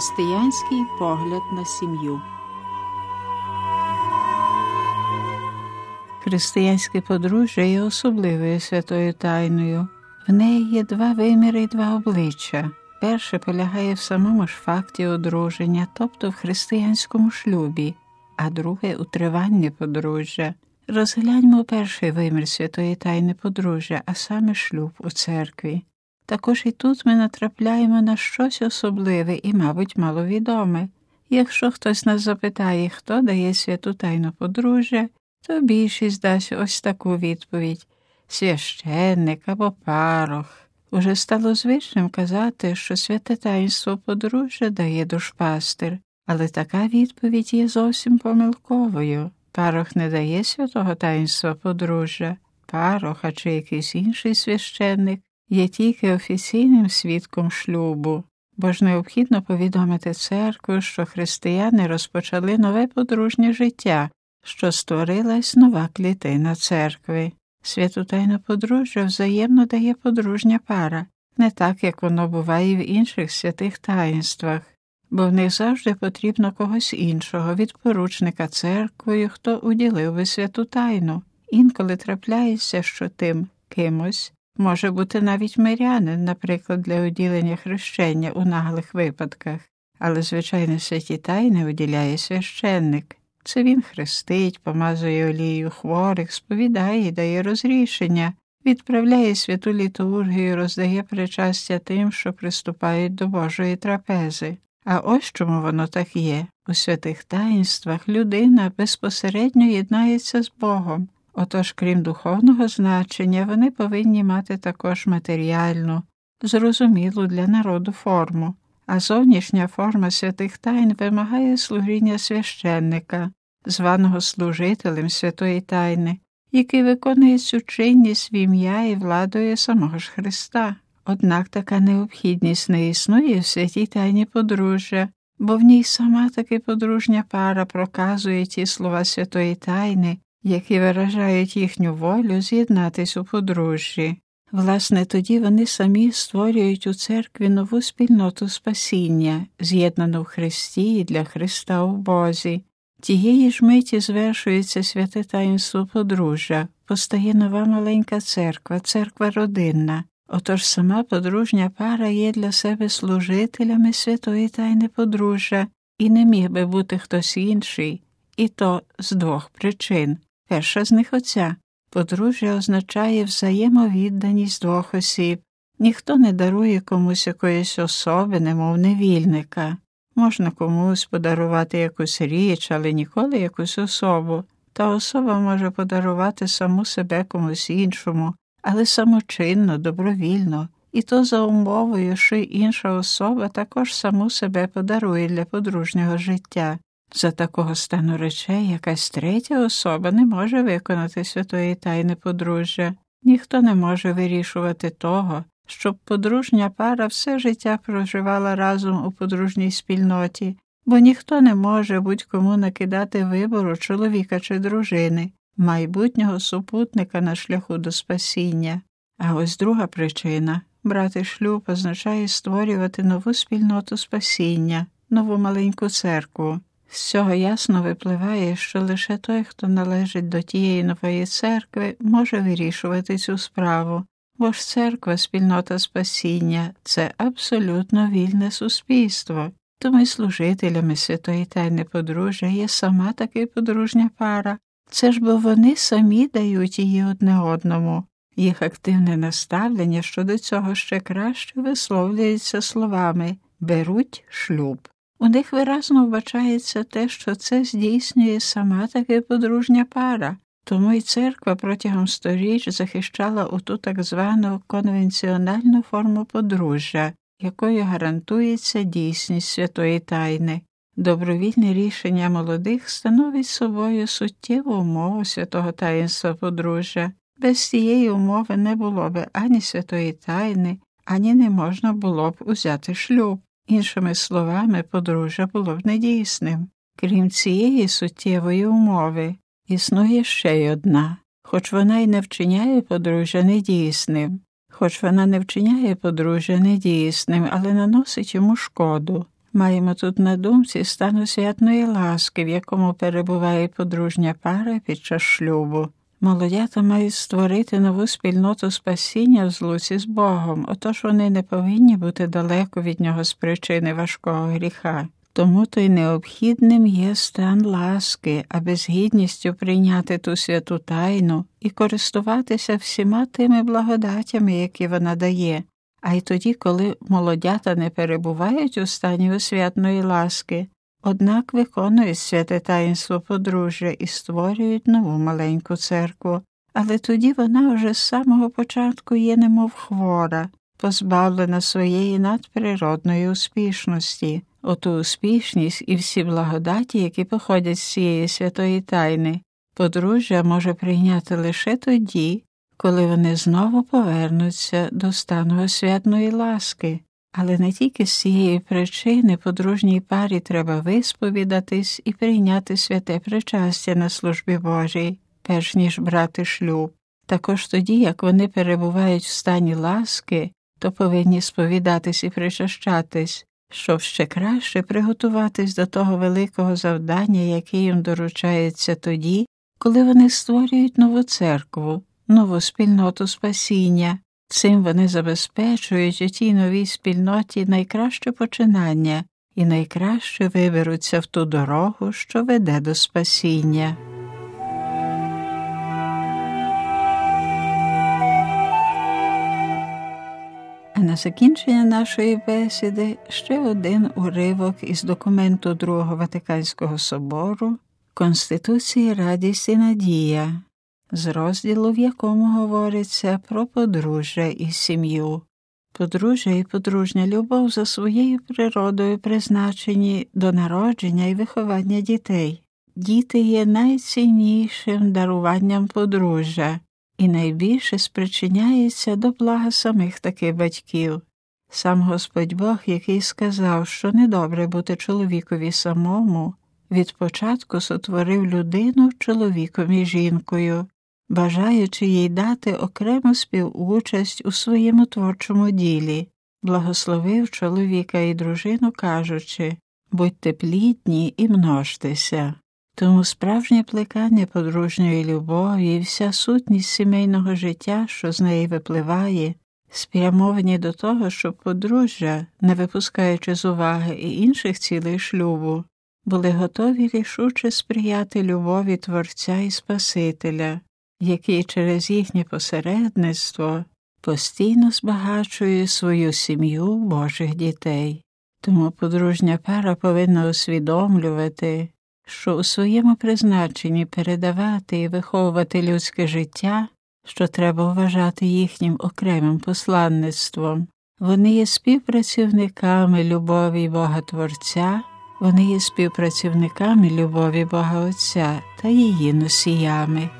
Християнський погляд на сім'ю. Християнське подружжя є особливою святою тайною. В неї є два виміри і два обличчя. Перше полягає в самому ж факті одруження, тобто в християнському шлюбі, а друге у триванні подружжя. Розгляньмо перший вимір святої тайни подружжя, а саме шлюб у церкві. Також і тут ми натрапляємо на щось особливе і, мабуть, маловідоме. Якщо хтось нас запитає, хто дає святу тайну подружжя, то більшість дасть ось таку відповідь священник або парох. Уже стало звичним казати, що святе таїнство подружжя дає душпастир, але така відповідь є зовсім помилковою. Парох не дає святого таїнства подружжя, парох, а чи якийсь інший священник є тільки офіційним свідком шлюбу, бо ж необхідно повідомити церкву, що християни розпочали нове подружнє життя, що створилась нова клітина церкви. Святу тайну подружжя взаємно дає подружня пара, не так, як воно буває в інших святих таїнствах, бо в них завжди потрібно когось іншого від поручника церквою, хто уділив би святу тайну. Інколи трапляється, що тим кимось може бути навіть мирянин, наприклад, для уділення хрещення у наглих випадках, але, звичайно, святі тайни уділяє священник. Це він хрестить, помазує олію хворих, сповідає дає розрішення, відправляє святу літургію, роздає причастя тим, що приступають до Божої трапези. А ось чому воно так є. У святих таїнствах людина безпосередньо єднається з Богом. Отож, крім духовного значення, вони повинні мати також матеріальну, зрозумілу для народу форму, а зовнішня форма святих тайн вимагає служіння священника, званого служителем святої тайни, який виконує цю чинність в ім'я і владою самого ж Христа. Однак така необхідність не існує в святій тайні подружжя, бо в ній сама таки подружня пара проказує ті слова святої тайни, які виражають їхню волю з'єднатись у подружжі. Власне, тоді вони самі створюють у церкві нову спільноту спасіння, з'єднану в Христі і для Христа у Бозі. Тієї ж миті звершується святе таїнство подружжя, постає нова маленька церква, церква родинна. Отож сама подружня пара є для себе служителями святої тайни подружжя, і не міг би бути хтось інший, і то з двох причин. Перша з них оця подружжя означає взаємовідданість двох осіб. Ніхто не дарує комусь якоїсь особи, немов невільника. Можна комусь подарувати якусь річ, але ніколи якусь особу. Та особа може подарувати саму себе комусь іншому, але самочинно, добровільно, і то за умовою, що інша особа також саму себе подарує для подружнього життя. За такого стану речей якась третя особа не може виконати святої тайни подружжя, ніхто не може вирішувати того, щоб подружня пара все життя проживала разом у подружній спільноті, бо ніхто не може будь-кому накидати вибору чоловіка чи дружини, майбутнього супутника на шляху до спасіння. А ось друга причина брати шлюб означає створювати нову спільноту спасіння, нову маленьку церкву. З цього ясно випливає, що лише той, хто належить до тієї нової церкви, може вирішувати цю справу, бо ж церква, спільнота спасіння це абсолютно вільне суспільство, тому й служителями святої тайни подружжя є сама таки подружня пара. Це ж бо вони самі дають її одне одному. Їх активне наставлення щодо цього ще краще висловлюється словами беруть шлюб. У них виразно вбачається те, що це здійснює сама таки подружня пара, тому й церква протягом сторіч захищала оту так звану конвенціональну форму подружжя, якою гарантується дійсність святої тайни. Добровільне рішення молодих становить собою суттєву умову святого таїнства подружжя. Без цієї умови не було б ані святої тайни, ані не можна було б узяти шлюб. Іншими словами, подружжя було б недійсним. Крім цієї суттєвої умови, існує ще й одна, хоч вона й не вчиняє подружжя недійсним, хоч вона не вчиняє подружжя недійсним, але наносить йому шкоду. Маємо тут на думці стан святної ласки, в якому перебуває подружня пара під час шлюбу. Молодята мають створити нову спільноту спасіння в злуці з Богом, отож вони не повинні бути далеко від нього з причини важкого гріха. Тому то й необхідним є стан ласки, аби з гідністю прийняти ту святу тайну і користуватися всіма тими благодатями, які вона дає, а й тоді, коли молодята не перебувають у стані освятної ласки, однак виконують святе таїнство подружжя і створюють нову маленьку церкву, але тоді вона вже з самого початку є немов хвора, позбавлена своєї надприродної успішності, оту успішність і всі благодаті, які походять з цієї святої тайни, подружжя може прийняти лише тоді, коли вони знову повернуться до стану освятної ласки. Але не тільки з цієї причини подружній парі треба висповідатись і прийняти святе причастя на службі Божій, перш ніж брати шлюб. Також тоді, як вони перебувають в стані ласки, то повинні сповідатись і причащатись, щоб ще краще приготуватись до того великого завдання, яке їм доручається тоді, коли вони створюють нову церкву, нову спільноту спасіння. Цим вони забезпечують у тій новій спільноті найкраще починання і найкраще виберуться в ту дорогу, що веде до спасіння. А на закінчення нашої бесіди ще один уривок із документу Другого Ватиканського собору Конституції Радість і Надія з розділу, в якому говориться про подружжя і сім'ю. Подружжя і подружня любов за своєю природою призначені до народження і виховання дітей. Діти є найціннішим даруванням подружжя і найбільше спричиняється до блага самих таких батьків. Сам Господь Бог, який сказав, що недобре бути чоловікові самому, від початку сотворив людину чоловіком і жінкою, бажаючи їй дати окрему співучасть у своєму творчому ділі, благословив чоловіка і дружину, кажучи будьте плідні і множтеся. Тому справжнє плекання подружньої любові і вся сутність сімейного життя, що з неї випливає, спрямовані до того, щоб подружжя, не випускаючи з уваги і інших цілей шлюбу, були готові рішуче сприяти любові Творця і Спасителя, який через їхнє посередництво постійно збагачує свою сім'ю Божих дітей. Тому подружня пара повинна усвідомлювати, що у своєму призначенні передавати і виховувати людське життя, що треба вважати їхнім окремим посланництвом. Вони є співпрацівниками любові Бога Творця, вони є співпрацівниками любові Бога Отця та її носіями.